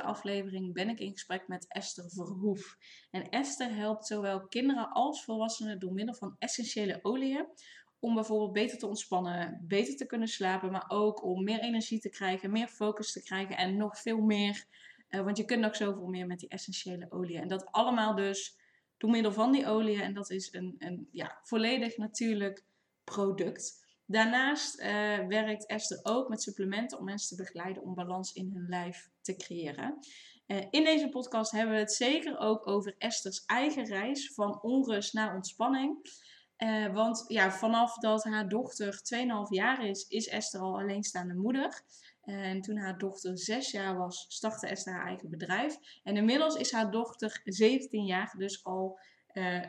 Deze aflevering ben ik in gesprek met Esther Verhoef. En Esther helpt zowel kinderen als volwassenen door middel van essentiële oliën om bijvoorbeeld beter te ontspannen, beter te kunnen slapen, maar ook om meer energie te krijgen, meer focus te krijgen en nog veel meer. Uh, want je kunt nog zoveel meer met die essentiële oliën. En dat allemaal dus door middel van die oliën. En dat is een, een ja, volledig natuurlijk product. Daarnaast uh, werkt Esther ook met supplementen om mensen te begeleiden om balans in hun lijf te creëren. Uh, in deze podcast hebben we het zeker ook over Esther's eigen reis van onrust naar ontspanning. Uh, want ja, vanaf dat haar dochter 2,5 jaar is, is Esther al alleenstaande moeder. En toen haar dochter 6 jaar was, startte Esther haar eigen bedrijf. En inmiddels is haar dochter 17 jaar, dus al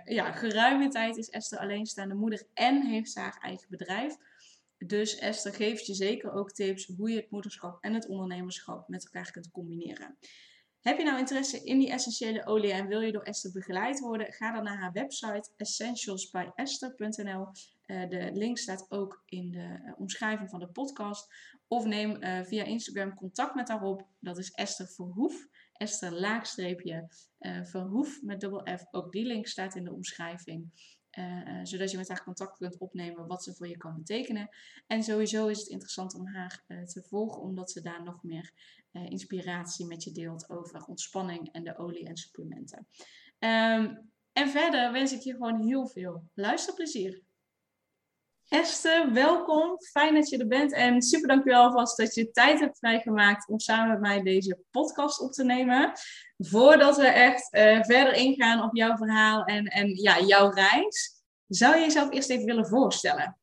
ja, geruime tijd is Esther alleenstaande moeder en heeft ze haar eigen bedrijf. Dus Esther geeft je zeker ook tips hoe je het moederschap en het ondernemerschap met elkaar kunt combineren. Heb je nou interesse in die essentiële olie en wil je door Esther begeleid worden? Ga dan naar haar website essentialsbyesther.nl. Uh, de link staat ook in de uh, omschrijving van de podcast. Of neem uh, via Instagram contact met haar op. Dat is Esther Verhoef. Esther laagstreepje Verhoef met dubbel F. Ook die link staat in de omschrijving. Uh, zodat je met haar contact kunt opnemen wat ze voor je kan betekenen. En sowieso is het interessant om haar uh, te volgen, omdat ze daar nog meer inspiratie met je deelt over ontspanning en de olie en supplementen. Um, en verder wens ik je gewoon heel veel luisterplezier. Esther, welkom. Fijn dat je er bent. En super dankjewel alvast dat je tijd hebt vrijgemaakt om samen met mij deze podcast op te nemen. Voordat we echt uh, verder ingaan op jouw verhaal en, en ja, jouw reis, zou je jezelf eerst even willen voorstellen?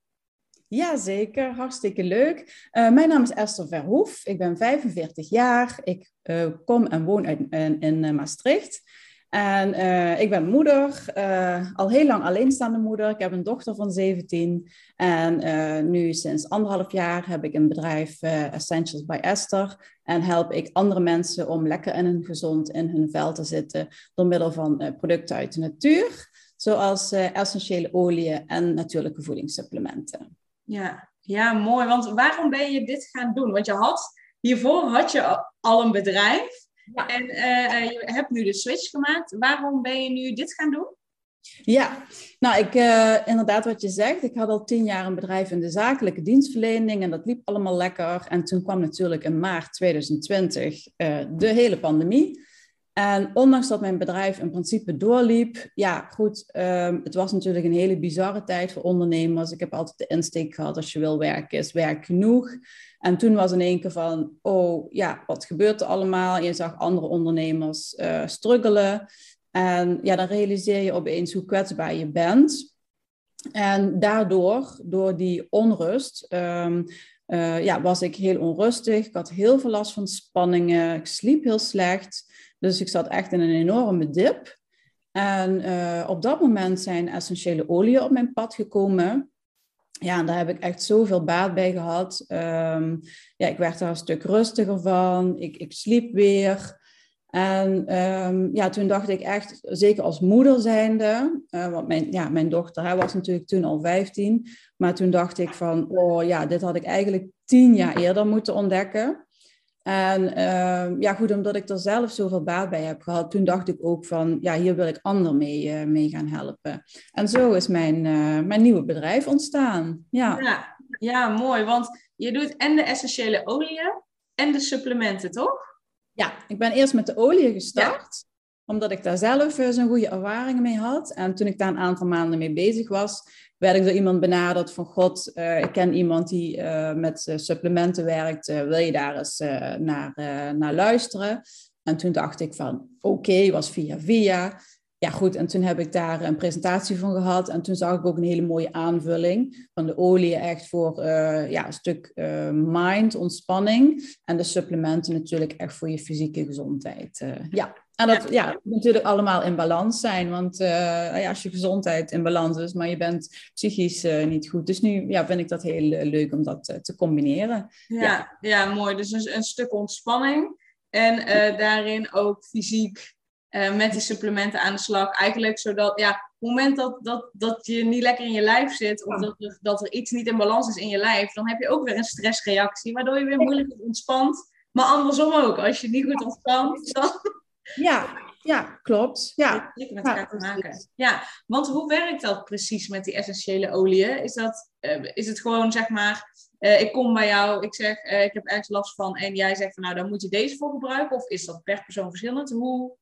Ja, zeker. Hartstikke leuk. Uh, mijn naam is Esther Verhoef. Ik ben 45 jaar. Ik uh, kom en woon uit, in, in Maastricht. En uh, ik ben moeder, uh, al heel lang alleenstaande moeder. Ik heb een dochter van 17. En uh, nu sinds anderhalf jaar heb ik een bedrijf Essentials by Esther. En help ik andere mensen om lekker en hun gezond in hun vel te zitten door middel van producten uit de natuur. Zoals essentiële oliën en natuurlijke voedingssupplementen. Ja. ja, mooi. Want waarom ben je dit gaan doen? Want je had, hiervoor had je al een bedrijf. En uh, je hebt nu de switch gemaakt. Waarom ben je nu dit gaan doen? Ja, nou, ik, uh, inderdaad wat je zegt. Ik had al tien jaar een bedrijf in de zakelijke dienstverlening en dat liep allemaal lekker. En toen kwam natuurlijk in maart 2020 uh, de hele pandemie. En ondanks dat mijn bedrijf in principe doorliep, ja, goed, um, het was natuurlijk een hele bizarre tijd voor ondernemers. Ik heb altijd de insteek gehad, als je wil werken, is werk genoeg. En toen was in één keer van, oh ja, wat gebeurt er allemaal? Je zag andere ondernemers uh, struggelen. En ja, dan realiseer je opeens hoe kwetsbaar je bent. En daardoor, door die onrust, um, uh, ja, was ik heel onrustig. Ik had heel veel last van spanningen. Ik sliep heel slecht. Dus ik zat echt in een enorme dip. En uh, op dat moment zijn essentiële oliën op mijn pad gekomen ja, daar heb ik echt zoveel baat bij gehad. Um, ja, ik werd daar een stuk rustiger van. Ik, ik sliep weer. En um, ja, toen dacht ik echt, zeker als moeder zijnde, uh, want mijn, ja, mijn dochter hij was natuurlijk toen al 15, maar toen dacht ik van, oh ja, dit had ik eigenlijk tien jaar eerder moeten ontdekken. En uh, ja, goed, omdat ik er zelf zoveel baat bij heb gehad, toen dacht ik ook van, ja, hier wil ik anderen mee, uh, mee gaan helpen. En zo is mijn, uh, mijn nieuwe bedrijf ontstaan. Ja. ja. Ja, mooi, want je doet en de essentiële oliën en de supplementen, toch? Ja, ik ben eerst met de oliën gestart, ja. omdat ik daar zelf uh, zo'n goede ervaring mee had. En toen ik daar een aantal maanden mee bezig was, werd ik door iemand benaderd van God, uh, ik ken iemand die uh, met uh, supplementen werkt, wil je daar eens naar, naar luisteren? En toen dacht ik van oké, was via via. ja, goed, en toen heb ik daar een presentatie van gehad. En toen zag ik ook een hele mooie aanvulling van de olie echt voor ja, een stuk mind, ontspanning. En de supplementen natuurlijk echt voor je fysieke gezondheid. Ja, en dat ja. ja. natuurlijk allemaal in balans zijn. Want ja, als je gezondheid in balans is, maar je bent psychisch niet goed. Dus nu ja, vind ik dat heel leuk om dat te combineren. Ja, ja. ja mooi. Dus een, een stuk ontspanning. En daarin ook fysiek met die supplementen aan de slag. Eigenlijk zodat, ja, op het moment dat, dat, dat je niet lekker in je lijf zit, of dat er, dat er iets niet in balans is in je lijf, dan heb je ook weer een stressreactie, waardoor je weer moeilijk ontspant. Maar andersom ook, als je niet goed ontspant, dan... Ja, ja, klopt. Ja. met elkaar te maken. Ja, want hoe werkt dat precies met die essentiële oliën? Is, dat, uh, is het gewoon, zeg maar, uh, ik kom bij jou, ik zeg, uh, ik heb ergens last van en jij zegt van, nou, dan moet je deze voor gebruiken? Of is dat per persoon verschillend? Hoe,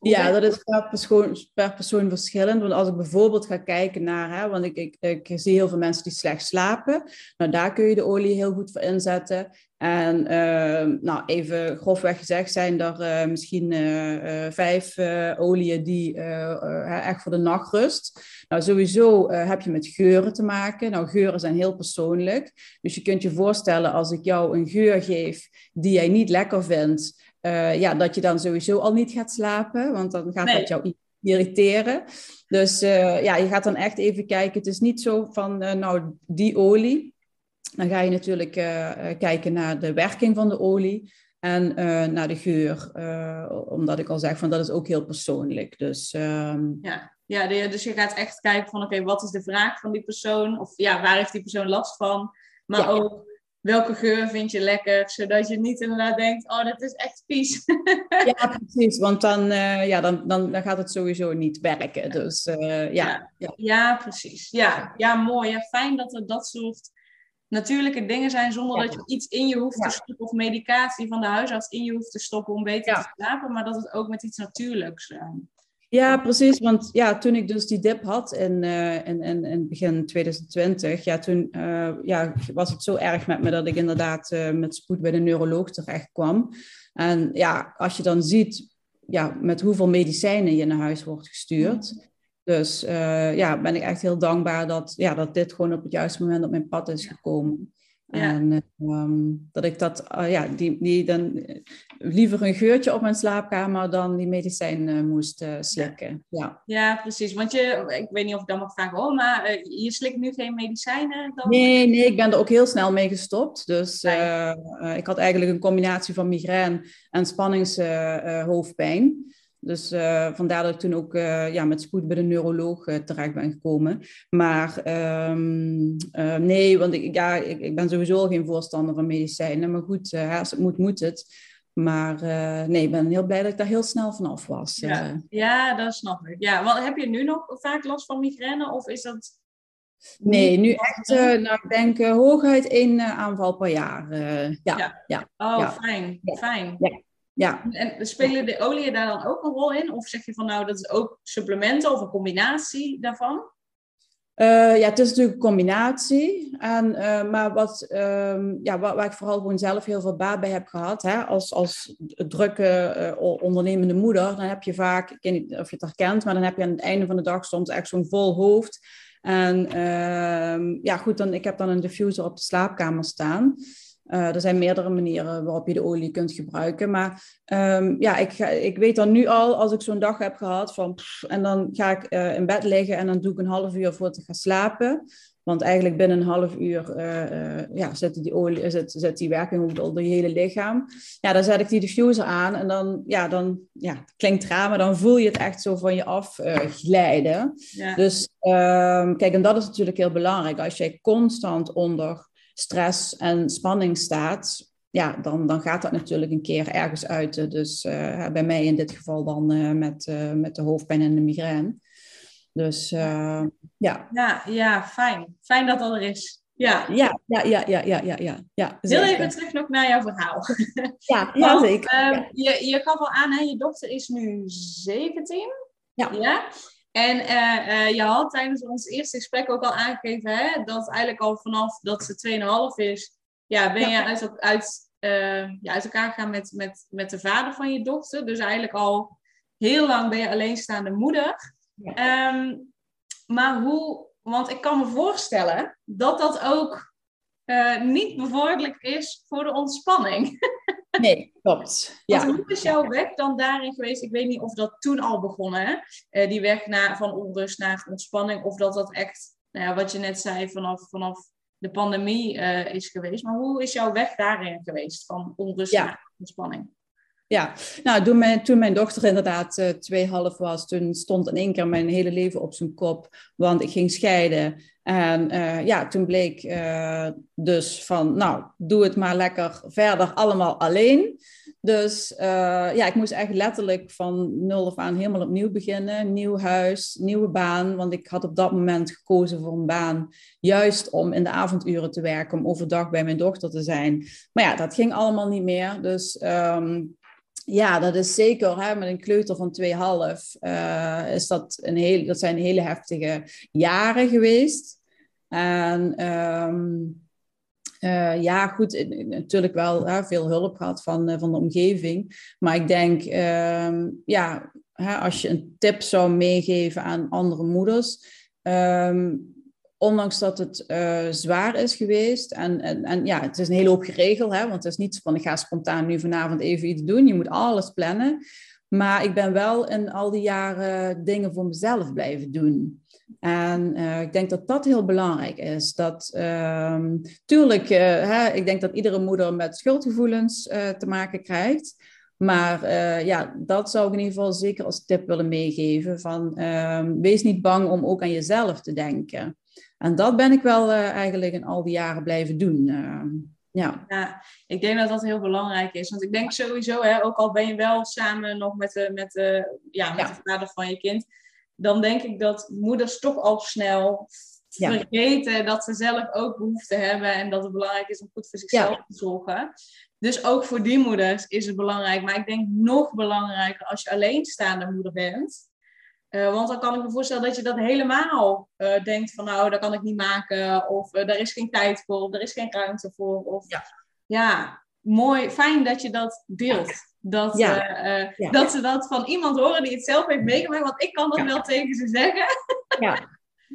ja, dat is per persoon, per persoon verschillend. Want als ik bijvoorbeeld ga kijken naar, hè, want ik, ik, ik zie heel veel mensen die slecht slapen. Nou, daar kun je de olie heel goed voor inzetten. En uh, nou, even grofweg gezegd zijn er uh, misschien uh, vijf oliën die echt voor de nachtrust. Nou, sowieso heb je met geuren te maken. Nou, geuren zijn heel persoonlijk. Dus je kunt je voorstellen als ik jou een geur geef die jij niet lekker vindt. Uh, ja, dat je dan sowieso al niet gaat slapen, want dan gaat dat jou irriteren. Dus uh, ja, je gaat dan echt even kijken. Het is niet zo van, uh, nou, die olie. Dan ga je natuurlijk kijken naar de werking van de olie en naar de geur. omdat ik al zeg, van dat is ook heel persoonlijk. Dus, um... ja. Ja, dus je gaat echt kijken van, oké, okay, wat is de vraag van die persoon? Of ja, waar heeft die persoon last van? Maar ja, ook welke geur vind je lekker, zodat je niet inderdaad denkt, oh, dat is echt vies. ja, precies, want dan, uh, ja, dan, dan, dan gaat het sowieso niet werken. Dus, uh, ja, ja, ja. precies. Ja, ja mooi. Ja, fijn dat er dat soort natuurlijke dingen zijn zonder dat je iets in je hoeft te stoppen of medicatie van de huisarts in je hoeft te stoppen om beter te slapen, maar dat het ook met iets natuurlijks uh, ja, precies. Want ja, toen ik dus die dip had in, uh, in, in, in, begin 2020, ja, toen uh, ja, was het zo erg met me dat ik inderdaad uh, met spoed bij de neuroloog terecht kwam. En ja, als je dan ziet ja, met hoeveel medicijnen je naar huis wordt gestuurd. Dus ja, ben ik echt heel dankbaar dat, ja, dat dit gewoon op het juiste moment op mijn pad is gekomen. En um, dat ik dat, uh, ja, die, die dan eh, liever een geurtje op mijn slaapkamer dan die medicijn uh, moest uh, slikken. Ja. ja, precies. Want je, ik weet niet of ik dat mag vragen hoor, maar je slikt nu geen medicijnen? Dan... Nee, nee, ik ben er ook heel snel mee gestopt. Dus ik had eigenlijk een combinatie van migraine en spanningshoofdpijn. Dus uh, vandaar dat ik toen ook uh, ja, met spoed bij de neuroloog uh, terecht ben gekomen. Maar um, nee, want ik, ja, ik, ik, ben sowieso geen voorstander van medicijnen. Maar goed, als het moet, moet het. Maar nee, ik ben heel blij dat ik daar heel snel vanaf was. Ja, ja dat snap ik. Ja, want heb je nu nog vaak last van migraine? Of is dat... Nee, nu echt, nou, ik denk hooguit één aanval per jaar. ja, ja. ja. Oh, ja. fijn, fijn. Ja. Ja. En spelen de oliën daar dan ook een rol in? Of zeg je van nou, dat is ook supplementen of een combinatie daarvan? Uh, ja, het is natuurlijk een combinatie. En, uh, maar wat, um, ja, waar, waar, ik vooral gewoon zelf heel veel baat bij heb gehad, hè, als, als drukke uh, ondernemende moeder, dan heb je vaak, ik weet niet of je het herkent, maar dan heb je aan het einde van de dag soms echt zo'n vol hoofd. En ehm, ja, goed, dan, ik heb dan een diffuser op de slaapkamer staan. Uh, er zijn meerdere manieren waarop je de olie kunt gebruiken. Maar um, ja, ik, ga, ik weet dan nu al, als ik zo'n dag heb gehad, van, pff, en dan ga ik uh, in bed liggen en dan doe ik een half uur voor te gaan slapen. Want eigenlijk binnen een half uur uh, ja, zet, die olie, zet, zet die werking ook door je hele lichaam. Ja, dan zet ik die diffuser aan en dan, ja, dan ja, het klinkt raar, maar dan voel je het echt zo van je af glijden. Ja. Dus um, kijk, en dat is natuurlijk heel belangrijk. Als jij constant onder stress en spanning staat, ja, dan, dan gaat dat natuurlijk een keer ergens uiten. Eh, dus eh, bij mij in dit geval dan eh, met, met de hoofdpijn en de migraine. Dus ja. ja. Ja, fijn. Fijn dat dat er is. Ja, ja, ja, ja, ja, ja, ja. ja, ja even terug nog naar jouw verhaal. Ja, ja zeker. Ehm, je, je gaf al aan, hè, je dochter is nu 17. Ja. ja? En uh, uh, je had tijdens ons eerste gesprek ook al aangegeven hè, dat eigenlijk al vanaf dat ze 2,5 is, ja, ben je uit, uit, uh, ja, uit elkaar gegaan met, met, met de vader van je dochter. Dus eigenlijk al heel lang ben je alleenstaande moeder. Ehm, maar hoe, want ik kan me voorstellen dat dat ook uh, niet bevorderlijk is voor de ontspanning. Nee, klopt. Ja. hoe is jouw weg dan daarin geweest? Ik weet niet of dat toen al begonnen, hè? Uh, die weg naar, van onrust naar ontspanning, of dat dat echt, nou ja, wat je net zei, vanaf, vanaf de pandemie uh, is geweest. Maar hoe is jouw weg daarin geweest, van onrust naar ontspanning? Ja, nou, toen mijn, toen mijn dochter inderdaad uh, tweehalf was, toen stond in één keer mijn hele leven op zijn kop, want ik ging scheiden. En uh, ja, toen bleek uh, dus van, nou, doe het maar lekker verder allemaal alleen. Dus ja, ik moest echt letterlijk van nul af aan helemaal opnieuw beginnen. Nieuw huis, nieuwe baan, want ik had op dat moment gekozen voor een baan juist om in de avonduren te werken, om overdag bij mijn dochter te zijn. Maar ja, dat ging allemaal niet meer. Dus um, ja, dat is zeker. Hè, met een kleuter van 2,5 uh, is dat, een dat zijn hele heftige jaren geweest. En um, uh, ja, goed, natuurlijk wel veel hulp gehad van, van de omgeving. Maar ik denk, um, ja, als je een tip zou meegeven aan andere moeders. Um, ondanks dat het zwaar is geweest. En, en, en, ja, het is een hele hoop geregeld, hè, want het is niet van ik ga spontaan nu vanavond even iets doen. Je moet alles plannen. Maar ik ben wel in al die jaren dingen voor mezelf blijven doen. En uh, ik denk dat dat heel belangrijk is. Dat, uh, tuurlijk, uh, hè, ik denk dat iedere moeder met schuldgevoelens te maken krijgt. Maar ja, dat zou ik in ieder geval zeker als tip willen meegeven. Van, ehm, wees niet bang om ook aan jezelf te denken. En dat ben ik wel eigenlijk in al die jaren blijven doen. Uh, ja. ja, ik denk dat dat heel belangrijk is. Want ik denk sowieso, hè, ook al ben je wel samen nog met, de, met, de, ja, met ja. de vader van je kind, dan denk ik dat moeders toch al snel vergeten ja. dat ze zelf ook behoefte hebben en dat het belangrijk is om goed voor zichzelf te zorgen. Dus ook voor die moeders is het belangrijk. Maar ik denk nog belangrijker als je alleenstaande moeder bent uh, want dan kan ik me voorstellen dat je dat helemaal uh, denkt van nou, dat kan ik niet maken. Of uh, daar is geen tijd voor. Of er is geen ruimte voor. Of ja, ja mooi, fijn dat je dat deelt. Dat, ja. ja. dat ze dat van iemand horen die het zelf heeft meegemaakt. Want ik kan dat wel tegen ze zeggen. ja,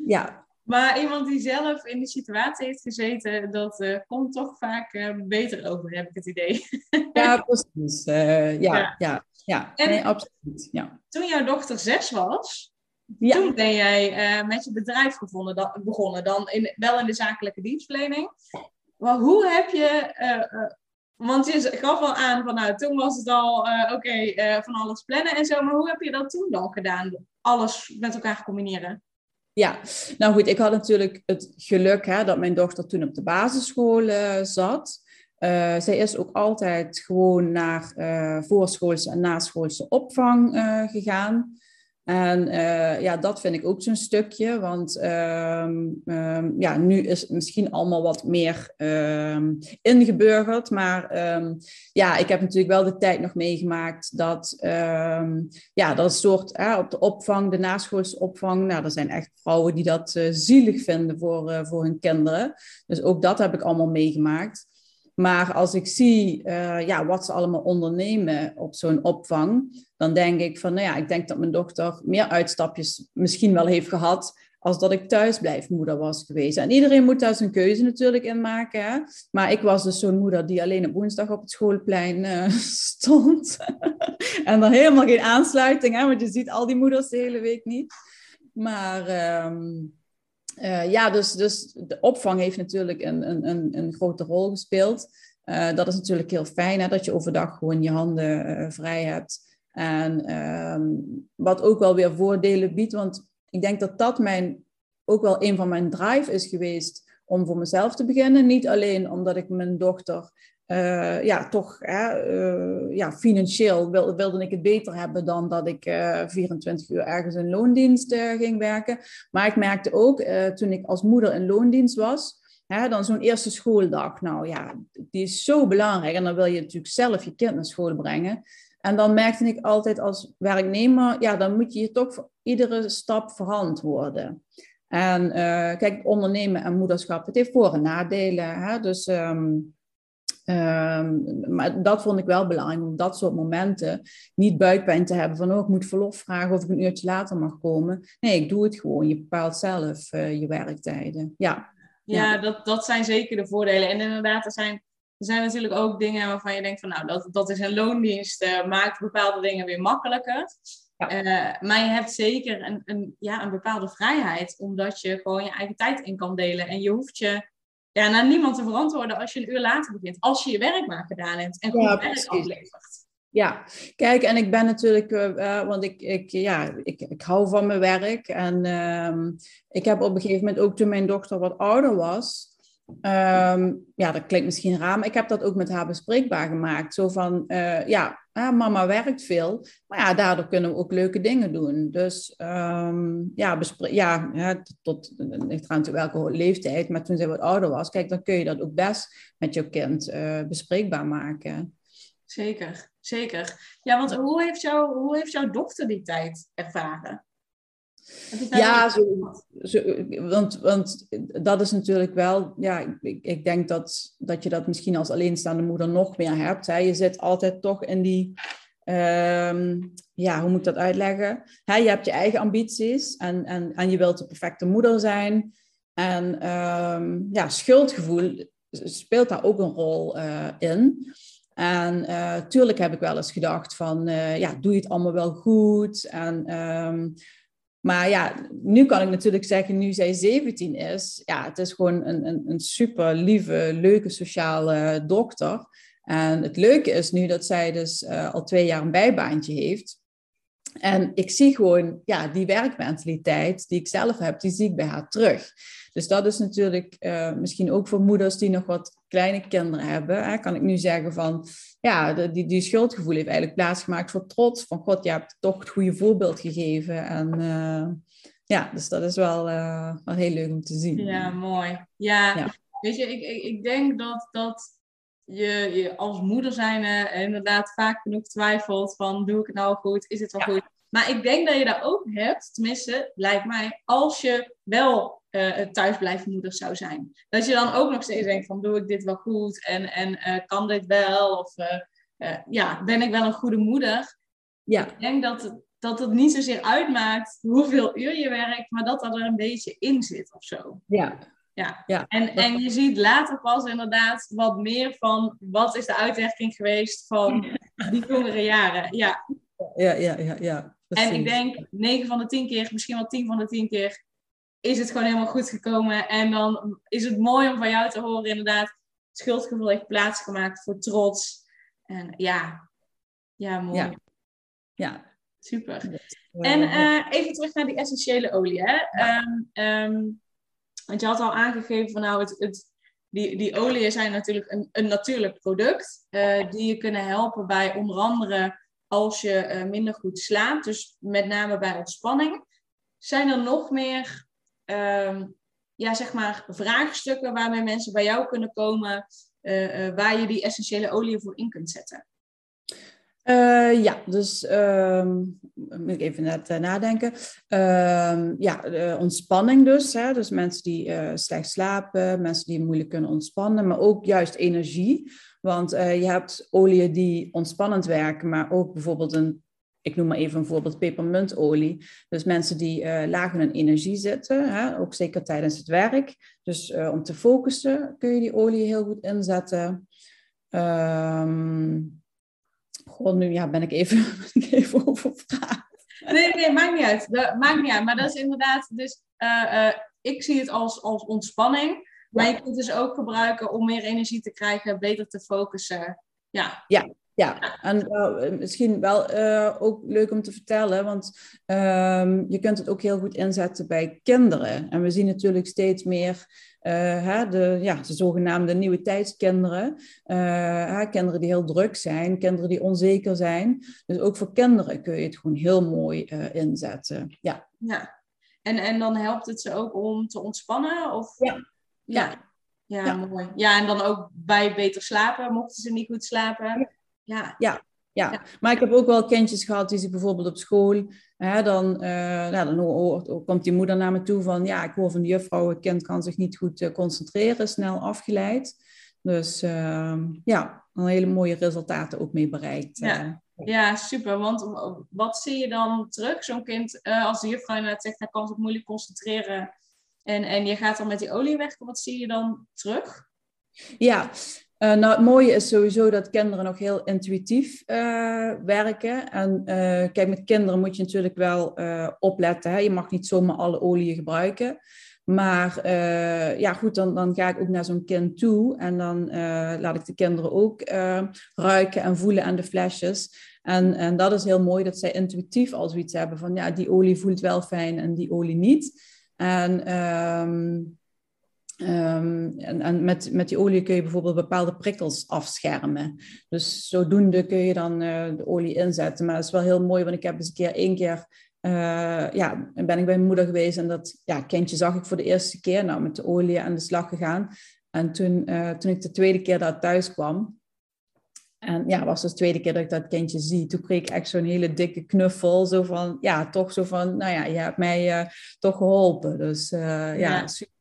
ja. Maar iemand die zelf in die situatie heeft gezeten, dat komt toch vaak beter over, heb ik het idee. ja, precies. ja, ja. Ja, en nee, absoluut. Ja. Toen jouw dochter zes was, ja. toen ben jij uh, met je bedrijf gevonden, dan, begonnen. Dan in, wel in de zakelijke dienstverlening. Maar hoe heb je... Want je gaf al aan van nou, toen was het al oké, okay, van alles plannen en zo. Maar hoe heb je dat toen dan gedaan? Alles met elkaar combineren? Ja, nou goed, ik had natuurlijk het geluk hè, dat mijn dochter toen op de basisschool zat. Uh, zij is ook altijd gewoon naar voorschoolse en naschoolse opvang gegaan. En ja, dat vind ik ook zo'n stukje, want um, um, ja, nu is het misschien allemaal wat meer um, ingeburgerd. Maar ja, ik heb natuurlijk wel de tijd nog meegemaakt dat, ja, dat soort op de opvang, de naschoolse opvang, nou, er zijn echt vrouwen die dat zielig vinden voor, voor hun kinderen. Dus ook dat heb ik allemaal meegemaakt. Maar als ik zie uh, ja, wat ze allemaal ondernemen op zo'n opvang, dan denk ik van, nou ja, ik denk dat mijn dochter meer uitstapjes misschien wel heeft gehad als dat ik thuisblijfmoeder was geweest. En iedereen moet daar zijn keuze natuurlijk in maken. Hè? Maar ik was dus zo'n moeder die alleen op woensdag op het schoolplein uh, stond. en dan helemaal geen aansluiting, hè? want je ziet al die moeders de hele week niet. Maar... Um, uh, ja, dus, dus de opvang heeft natuurlijk een, een, een, een grote rol gespeeld. Uh, dat is natuurlijk heel fijn, hè, dat je overdag gewoon je handen uh, vrij hebt. En um, wat ook wel weer voordelen biedt, want ik denk dat dat mijn, ook wel een van mijn drive is geweest om voor mezelf te beginnen. Niet alleen omdat ik mijn dochter uh, ja, toch hè, uh, ja, financieel wil, wilde ik het beter hebben dan dat ik uh, eh, 24 uur ergens in loondienst ging werken. Maar ik merkte ook toen ik als moeder in loondienst was, hè, dan zo'n eerste schooldag. Nou ja, die is zo belangrijk. En dan wil je natuurlijk zelf je kind naar school brengen. En dan merkte ik altijd als werknemer, ja, dan moet je je toch voor iedere stap verantwoorden. En kijk, ondernemen en moederschap, het heeft voor- en nadelen. Hè? Dus um, Ehm, maar dat vond ik wel belangrijk, om dat soort momenten niet buikpijn te hebben van, oh, ik moet verlof vragen of ik een uurtje later mag komen. Nee, ik doe het gewoon. Je bepaalt zelf uh, je werktijden. Ja, ja, ja, Dat, dat zijn zeker de voordelen. En inderdaad, er zijn, er zijn natuurlijk ook dingen waarvan je denkt van, nou, dat, dat is een loondienst, uh, maakt bepaalde dingen weer makkelijker. Ja. Uh, maar je hebt zeker een, een, ja, een bepaalde vrijheid, omdat je gewoon je eigen tijd in kan delen. En je hoeft je ja, naar niemand te verantwoorden als je een uur later begint. Als je je werk maar gedaan hebt en goed ja, werk aflevert. Ja, kijk, en ik ben natuurlijk, uh, want ik, ik, ja, ik, ik hou van mijn werk. En uh, ik heb op een gegeven moment ook toen mijn dochter wat ouder was, Um, ja, dat klinkt misschien raar, maar ik heb dat ook met haar bespreekbaar gemaakt. Zo van, uh, ja, mama werkt veel, maar ja, daardoor kunnen we ook leuke dingen doen. Dus um, ja, ja, ja, tot, ligt eraan welke leeftijd, maar toen zij wat ouder was, kijk, dan kun je dat ook best met jouw kind uh, bespreekbaar maken. Zeker, zeker. Ja, want hoe heeft, jou, hoe heeft jouw dochter die tijd ervaren? Ja, zo, want, want dat is natuurlijk wel, ja, ik, ik denk dat, dat je dat misschien als alleenstaande moeder nog meer hebt. Hè. Je zit altijd toch in die, ehm, ja, hoe moet ik dat uitleggen? Hè, je hebt je eigen ambities en, en, en je wilt de perfecte moeder zijn. En ehm, ja, schuldgevoel speelt daar ook een rol uh, in. En uh, tuurlijk heb ik wel eens gedacht van, uh, ja, doe je het allemaal wel goed? En um, maar ja, nu kan ik natuurlijk zeggen, nu zij 17 is, ja, het is gewoon een, een, een super lieve, leuke sociale dokter. En het leuke is nu dat zij dus uh, al twee jaar een bijbaantje heeft. En ik zie gewoon, ja, die werkmentaliteit die ik zelf heb, die zie ik bij haar terug. Dus dat is natuurlijk uh, misschien ook voor moeders die nog wat kleine kinderen hebben. Hè, kan ik nu zeggen van, ja, de, die, die schuldgevoel heeft eigenlijk plaatsgemaakt voor trots. Van god, je hebt toch het goede voorbeeld gegeven. En uh, ja, dus dat is wel, uh, wel heel leuk om te zien. Ja, mooi. Ja, ja. weet je, ik, ik, ik denk dat, dat je, je als moeder zijn inderdaad vaak genoeg twijfelt van, doe ik het nou goed? Is het wel ja. goed? Maar ik denk dat je daar ook hebt, tenminste, lijkt mij, als je wel uh, thuisblijvende moeder zou zijn. Dat je dan ook nog steeds denkt van, doe ik dit wel goed? En, en uh, kan dit wel? Of uh, ja, ben ik wel een goede moeder? Ja. Ik denk dat het, dat het niet zozeer uitmaakt hoeveel uur je werkt, maar dat dat er een beetje in zit of zo. Ja, ja. ja en, en je ziet later pas inderdaad wat meer van wat is de uitwerking geweest van die jongere jaren. Ja, ja, ja, ja. ja en ik denk 9 van de 10 keer, misschien wel 10 van de 10 keer, is het gewoon helemaal goed gekomen. En dan is het mooi om van jou te horen, inderdaad. Schuldgevoel heeft plaatsgemaakt voor trots. En ja, ja, mooi. Ja. ja. Super. En uh, even terug naar die essentiële olie. Hè? Ja. Um, um, want je had al aangegeven van nou, het, het, die, die oliën zijn natuurlijk een, een natuurlijk product. Uh, die je kunnen helpen bij onder andere als je uh, minder goed slaapt. Dus met name bij ontspanning. Zijn er nog meer um, ja, zeg maar vraagstukken waarmee mensen bij jou kunnen komen, uh, waar je die essentiële olie voor in kunt zetten? Uh, ja, dus um, moet ik even net uh, nadenken. Uh, ja, ontspanning dus. Hè? Dus mensen die slecht slapen, mensen die moeilijk kunnen ontspannen, maar ook juist energie. Want je hebt oliën die ontspannend werken, maar ook bijvoorbeeld een ik noem maar even een voorbeeld, pepermuntolie. Dus mensen die laag in energie zitten, hè, ook zeker tijdens het werk. Dus om te focussen kun je die olie heel goed inzetten. Um, God, nu ja, ben ik even, ben ik even overvraagd. Nee, nee, maakt niet uit. Dat maakt niet uit. Maar dat is inderdaad, dus uh, ik zie het als, als ontspanning. Maar je kunt het dus ook gebruiken om meer energie te krijgen, beter te focussen. Ja. ja, ja, en uh, misschien wel uh, ook leuk om te vertellen, want um, je kunt het ook heel goed inzetten bij kinderen. En we zien natuurlijk steeds meer uh, hè, de, ja, de zogenaamde nieuwe tijdskinderen. Hè, kinderen die heel druk zijn, kinderen die onzeker zijn. Dus ook voor kinderen kun je het gewoon heel mooi inzetten. Ja. ja. En, en dan helpt het ze ook om te ontspannen? Of? Ja. ja. Ja. Ja, mooi. Ja, en dan ook bij beter slapen, mochten ze niet goed slapen. Ja. ja. Ja, maar ik heb ook wel kindjes gehad die zich bijvoorbeeld op school, hè, dan, uh, nou, dan hoort, komt die moeder naar me toe van, ja, ik hoor van de juffrouw, het kind kan zich niet goed uh, concentreren, snel afgeleid. Dus ehm, ja, een hele mooie resultaten ook mee bereikt. Ja. Ja, super. Want wat zie je dan terug? Zo'n kind, als de juffrouw inderdaad zegt, hij kan zich moeilijk concentreren. En, en je gaat dan met die olie werken. Wat zie je dan terug? Ja, uh, nou, het mooie is sowieso dat kinderen nog heel intuïtief uh, werken. En uh, kijk, met kinderen moet je natuurlijk wel opletten. Hè? Je mag niet zomaar alle oliën gebruiken. Maar ja, goed, dan, dan ga ik ook naar zo'n kind toe. En dan laat ik de kinderen ook ruiken en voelen aan de flesjes. En, en dat is heel mooi dat zij intuïtief al zoiets hebben van... ja, die olie voelt wel fijn en die olie niet. En... Um, en, en met, met die olie kun je bijvoorbeeld bepaalde prikkels afschermen. Dus zodoende kun je dan uh, de olie inzetten. Maar dat is wel heel mooi, want ik heb eens een keer één keer uh, ja, ben ik bij mijn moeder geweest en dat ja, kindje zag ik voor de eerste keer nou, met de olie aan de slag gegaan. En toen, uh, toen ik de tweede keer daar thuis kwam, en ja, was dus de tweede keer dat ik dat kindje zie. Toen kreeg ik echt zo'n hele dikke knuffel. Zo van, ja, toch zo van, nou ja, je hebt mij uh, toch geholpen. Dus ja, ja, super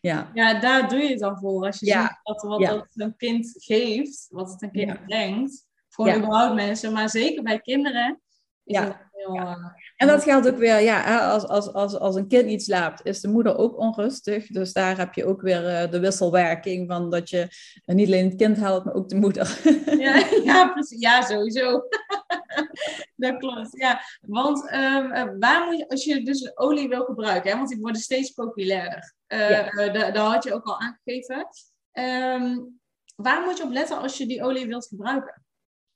ja. ja, daar doe je het dan voor. Als je ziet dat wat dat een kind geeft, wat het een kind brengt, voor überhaupt mensen, maar zeker bij kinderen. Ja. Heel, uh, en dat geldt ook weer, ja, als, als, als, als een kind niet slaapt, is de moeder ook onrustig. Dus daar heb je ook weer uh, de wisselwerking van dat je niet alleen het kind helpt, maar ook de moeder. ja, ja, precies. Ja, sowieso. dat klopt, ja. Want um, waar moet je, als je dus olie wil gebruiken, hè, want die worden steeds populairder. Uh, ja. daar had je ook al aangegeven. Um, waar moet je op letten als je die olie wilt gebruiken?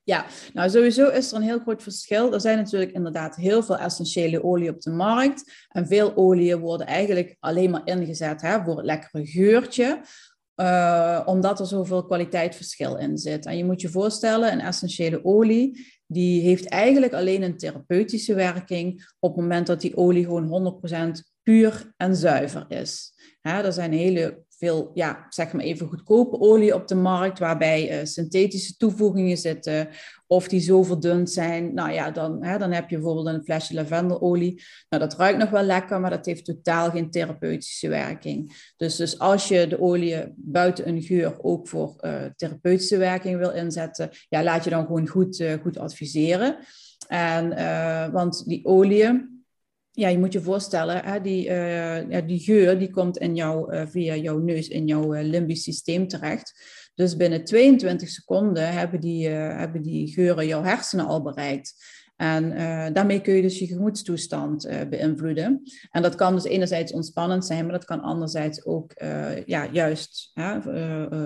Ja, nou sowieso is er een heel groot verschil. Er zijn natuurlijk inderdaad heel veel essentiële olie op de markt. En veel oliën worden eigenlijk alleen maar ingezet hè, voor het lekkere geurtje. Uh, omdat er zoveel kwaliteitsverschil in zit. En je moet je voorstellen, een essentiële olie, die heeft eigenlijk alleen een therapeutische werking op het moment dat die olie gewoon 100% puur en zuiver is. Hè, er zijn hele veel, ja, zeg maar even goedkope olie op de markt, waarbij uh, synthetische toevoegingen zitten, of die zo verdund zijn. Nou ja, dan, hè, dan heb je bijvoorbeeld een flesje lavendelolie. Nou, dat ruikt nog wel lekker, maar dat heeft totaal geen therapeutische werking. Dus, dus als je de olie buiten een geur ook voor uh, therapeutische werking wil inzetten, ja, laat je dan gewoon goed, uh, goed adviseren. En, want die olie, ja, je moet je voorstellen, hè, die, uh, ja, die geur die komt in jou, uh, via jouw neus in jouw uh, limbisch systeem terecht. Dus binnen 22 seconden hebben die, hebben die geuren jouw hersenen al bereikt. En uh, daarmee kun je dus je gemoedstoestand uh, beïnvloeden. En dat kan dus enerzijds ontspannend zijn, maar dat kan anderzijds ook uh, ja, juist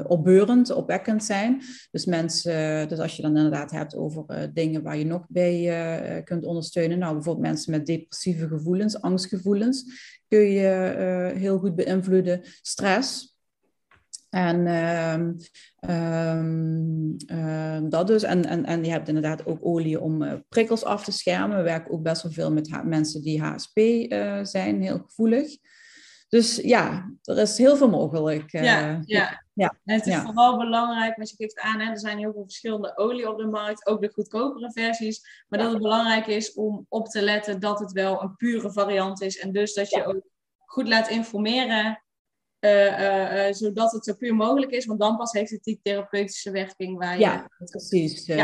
opbeurend, opwekkend zijn. Dus, mensen, dus als je dan inderdaad hebt over dingen waar je nog bij kunt ondersteunen. Nou, bijvoorbeeld mensen met depressieve gevoelens, angstgevoelens, kun je heel goed beïnvloeden. Stress, en um, um, dat dus. En, en, en je hebt inderdaad ook olie om uh, prikkels af te schermen. We werken ook best wel veel met mensen die HSP uh, eh, zijn, heel gevoelig. Dus ja, er is heel veel mogelijk. Uh, ja, ja. ja. En het is ja. vooral belangrijk, want je geeft aan, hè, er zijn heel veel verschillende olie op de markt, ook de goedkopere versies. Maar dat het belangrijk is om op te letten dat het wel een pure variant is. En dus dat je ook goed laat informeren uh, uh, zodat het zo puur mogelijk is, want dan pas heeft het die therapeutische werking waar je... Ja, precies. Ja.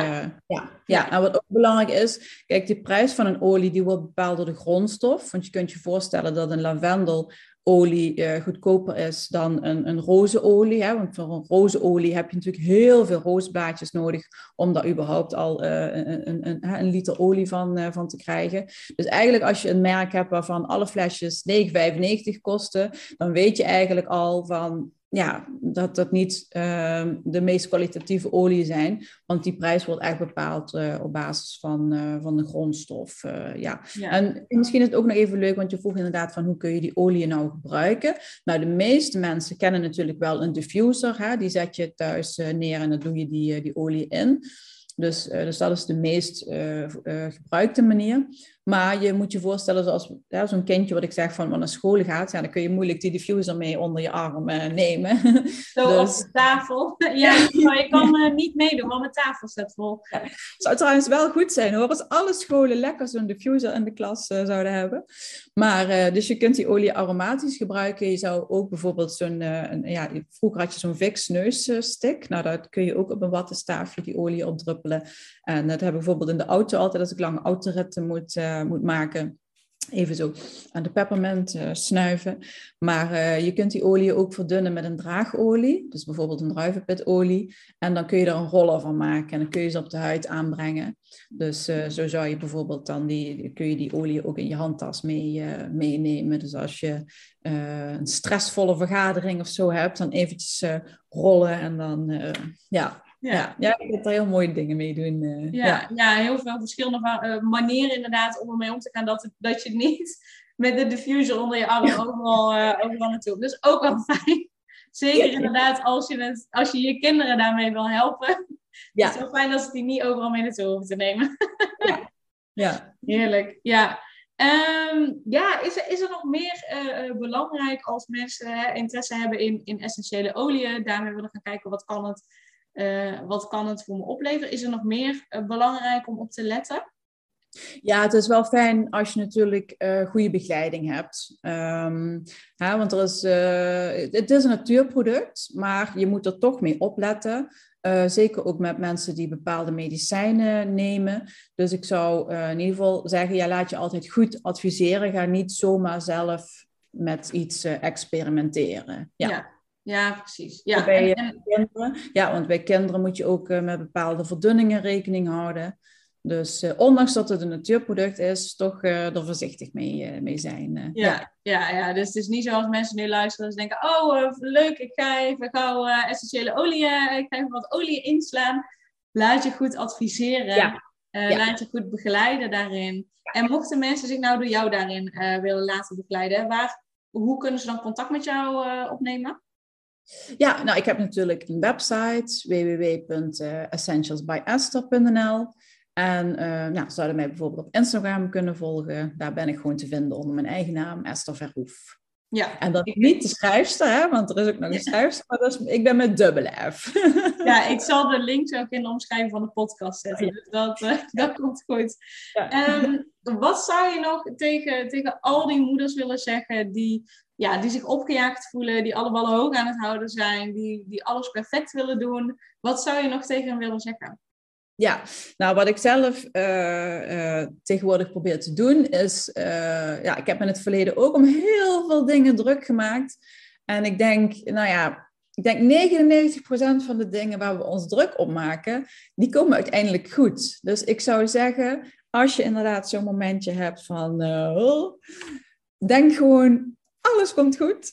ja. Ja. nou wat ook belangrijk is, kijk, de prijs van een olie die wordt bepaald door de grondstof, want je kunt je voorstellen dat een lavendel olie uh, goedkoper is dan een, een rozenolie. Hè? Want voor een rozenolie heb je natuurlijk heel veel roosblaadjes nodig om daar überhaupt al uh, een, een, een, een, liter olie van, uh, van te krijgen. Dus eigenlijk als je een merk hebt waarvan alle flesjes 9,95 kosten, dan weet je eigenlijk al van ja, dat dat niet uh, de meest kwalitatieve olie zijn. Want die prijs wordt echt bepaald uh, op basis van, uh, van de grondstof. Uh, ja. ja. En misschien is het ook nog even leuk, want je vroeg inderdaad van hoe kun je die olie nou gebruiken. Nou, de meeste mensen kennen natuurlijk wel een diffuser. Hè? Die zet je thuis neer en dan doe je die, die olie in. Dus, dus dat is de meest gebruikte manier. Maar je moet je voorstellen, zoals ja, zo'n kindje wat ik zeg van, naar school gaat, ja, dan kun je moeilijk die diffuser mee onder je arm uh, nemen. Zo dus... op de tafel. ja, maar je kan uh, niet meedoen, want mijn tafel staat vol. Ja. Zou trouwens wel goed zijn hoor, als alle scholen lekker zo'n diffuser in de klas uh, zouden hebben. Maar dus je kunt die olie aromatisch gebruiken. Je zou ook bijvoorbeeld zo'n, ja, vroeger had je zo'n Vicks neusstick. Nou, daar kun je ook op een wattenstaafje die olie opdruppelen. En dat hebben we bijvoorbeeld in de auto altijd als ik lange autoritten moet uh, moet maken. Even zo aan de peppermint uh, snuiven. Maar uh, je kunt die olie ook verdunnen met een draagolie. Dus bijvoorbeeld een druivenpitolie. En dan kun je er een roller van maken. En dan kun je ze op de huid aanbrengen. Dus zo zou je bijvoorbeeld dan die, kun je die olie ook in je handtas mee, meenemen. Dus als je een stressvolle vergadering of zo hebt, dan eventjes rollen en dan ja, ja. ja, ik heb daar heel mooie dingen mee doen. Uh, ja, ja. heel veel verschillende uh, manieren inderdaad om ermee om te gaan. Dat, het, dat je niet met de diffuser onder je arm overal, uh, overal naartoe. Dus ook wel fijn. Zeker inderdaad als je, het, als je je kinderen daarmee wil helpen. Ja. Het is wel fijn dat ze die niet overal mee naartoe hoeven te nemen. ja. ja. Heerlijk. Ja. Um, ja, is er, is er nog meer uh, belangrijk als mensen interesse hebben in, in essentiële oliën? Daarmee willen gaan kijken wat kan het uh, wat kan het voor me opleveren? Is er nog meer uh, belangrijk om op te letten? Ja, het is wel fijn als je natuurlijk uh, goede begeleiding hebt. Um, hè, want er is, het is een natuurproduct, maar je moet er toch mee opletten. zeker ook met mensen die bepaalde medicijnen nemen. Dus ik zou in ieder geval zeggen, ja, laat je altijd goed adviseren. Ga niet zomaar zelf met iets experimenteren. ja. ja. Ja, precies. Ja, bij en, kinderen. ja, want bij kinderen moet je ook uh, met bepaalde verdunningen rekening houden. Dus uh, ondanks dat het een natuurproduct is, toch uh, er voorzichtig mee, mee zijn. ja, ja. Ja, dus het is niet zoals mensen nu luisteren en denken: Oh, leuk, ik ga even gauw essentiële olie, ik ga even wat olie inslaan. Laat je goed adviseren. Ja. Laat je goed begeleiden daarin. En mochten mensen zich nou door jou daarin willen laten begeleiden, waar, hoe kunnen ze dan contact met jou opnemen? Ja, nou, ik heb natuurlijk een website www.essentialsbyesther.nl. En uh, nou, zouden mij bijvoorbeeld op Instagram kunnen volgen. Daar ben ik gewoon te vinden onder mijn eigen naam, Esther Verhoef. Ja. En dat is niet de schrijfster, hè, want er is ook nog een schrijfster, maar dat is, ik ben met dubbele F. Ja, ik zal de links ook in de omschrijving van de podcast zetten. Dus dat, uh, dat komt goed. Ja. Um, wat zou je nog tegen, tegen al die moeders willen zeggen die ja, die zich opgejaagd voelen, die alle ballen hoog aan het houden zijn, die, die alles perfect willen doen. Wat zou je nog tegen hen willen zeggen? Ja, nou wat ik zelf uh, uh, tegenwoordig probeer te doen is, uh, ja, ik heb in het verleden ook om heel veel dingen druk gemaakt. En ik denk, nou ja, ik denk 99% van de dingen waar we ons druk op maken, die komen uiteindelijk goed. Dus ik zou zeggen, als je inderdaad zo'n momentje hebt van, denk gewoon alles komt goed.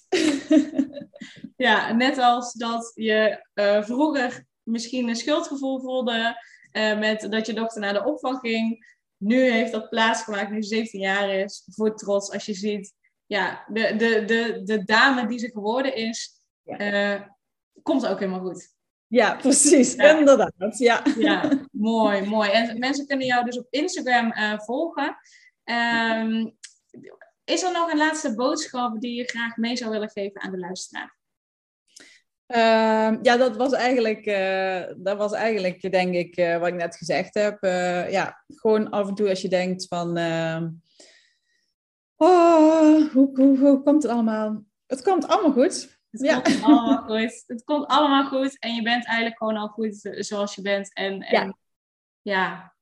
ja, net als dat je vroeger misschien een schuldgevoel voelde uh, met dat je dochter naar de opvang ging. Nu heeft dat plaatsgemaakt, nu ze 17 jaar is, voor trots als je ziet, ja, de, de, de, de dame die ze geworden is, uh, komt ook helemaal goed. Ja, precies. Ja. Inderdaad. Ja. ja, mooi, mooi. En mensen kunnen jou dus op Instagram volgen. Um, is er nog een laatste boodschap die je graag mee zou willen geven aan de luisteraar? Uh, ja, dat was eigenlijk, uh, dat was eigenlijk denk ik, uh, wat ik net gezegd heb. Uh, ja, gewoon af en toe als je denkt van, ehm, oh, hoe, hoe, hoe, komt het allemaal? Het komt allemaal goed. Het ja. komt allemaal goed. Het komt allemaal goed en je bent eigenlijk gewoon al goed zoals je bent. En, en ja. ja,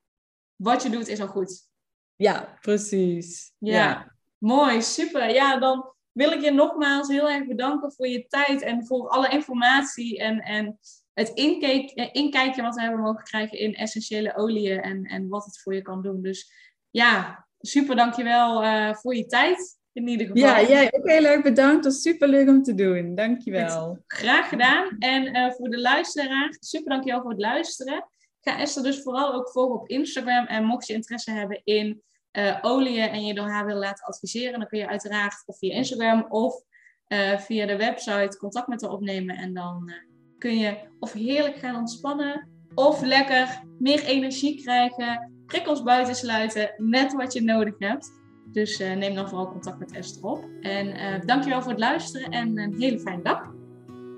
wat je doet is al goed. Ja, precies. ja. ja. Mooi, super. Ja, dan wil ik je nogmaals heel erg bedanken voor je tijd en voor alle informatie en, en het inkijk, eh, inkijkje wat we hebben mogen krijgen in essentiële oliën en, en wat het voor je kan doen. Dus ja, super dankjewel uh, voor je tijd. In ieder geval. Ja, jij ook heel erg bedankt. Dat is super leuk om te doen. Dankjewel. Graag gedaan. En uh, voor de luisteraar, super dankjewel voor het luisteren. Ga Esther dus vooral ook volgen op Instagram. En mocht je interesse hebben in uh, oliën en je door haar wil laten adviseren, dan kun je uiteraard of via Instagram of uh, via de website contact met haar opnemen. En dan uh, kun je of heerlijk gaan ontspannen of lekker meer energie krijgen, prikkels buitensluiten, net wat je nodig hebt. Dus neem dan vooral contact met Esther op. En dankjewel voor het luisteren en een hele fijne dag.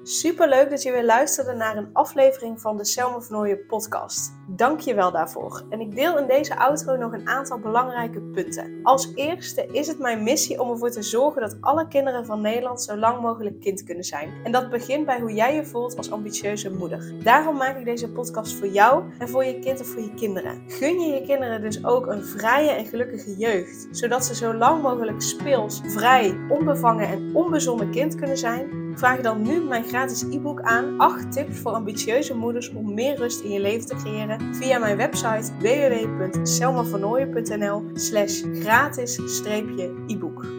Super leuk dat je weer luisterde naar een aflevering van de Selma Vernooien podcast. Dank je wel daarvoor. En ik deel in deze outro nog een aantal belangrijke punten. Als eerste is het mijn missie om ervoor te zorgen dat alle kinderen van Nederland zo lang mogelijk kind kunnen zijn. En dat begint bij hoe jij je voelt als ambitieuze moeder. Daarom maak ik deze podcast voor jou en voor je kind of voor je kinderen. Gun je je kinderen dus ook een vrije en gelukkige jeugd, zodat ze zo lang mogelijk speels, vrij, onbevangen en onbezonnen kind kunnen zijn Vraag dan nu mijn gratis e-book aan 8 tips voor ambitieuze moeders om meer rust in je leven te creëren via mijn website www.selmavernooien.nl slash gratis-e-book.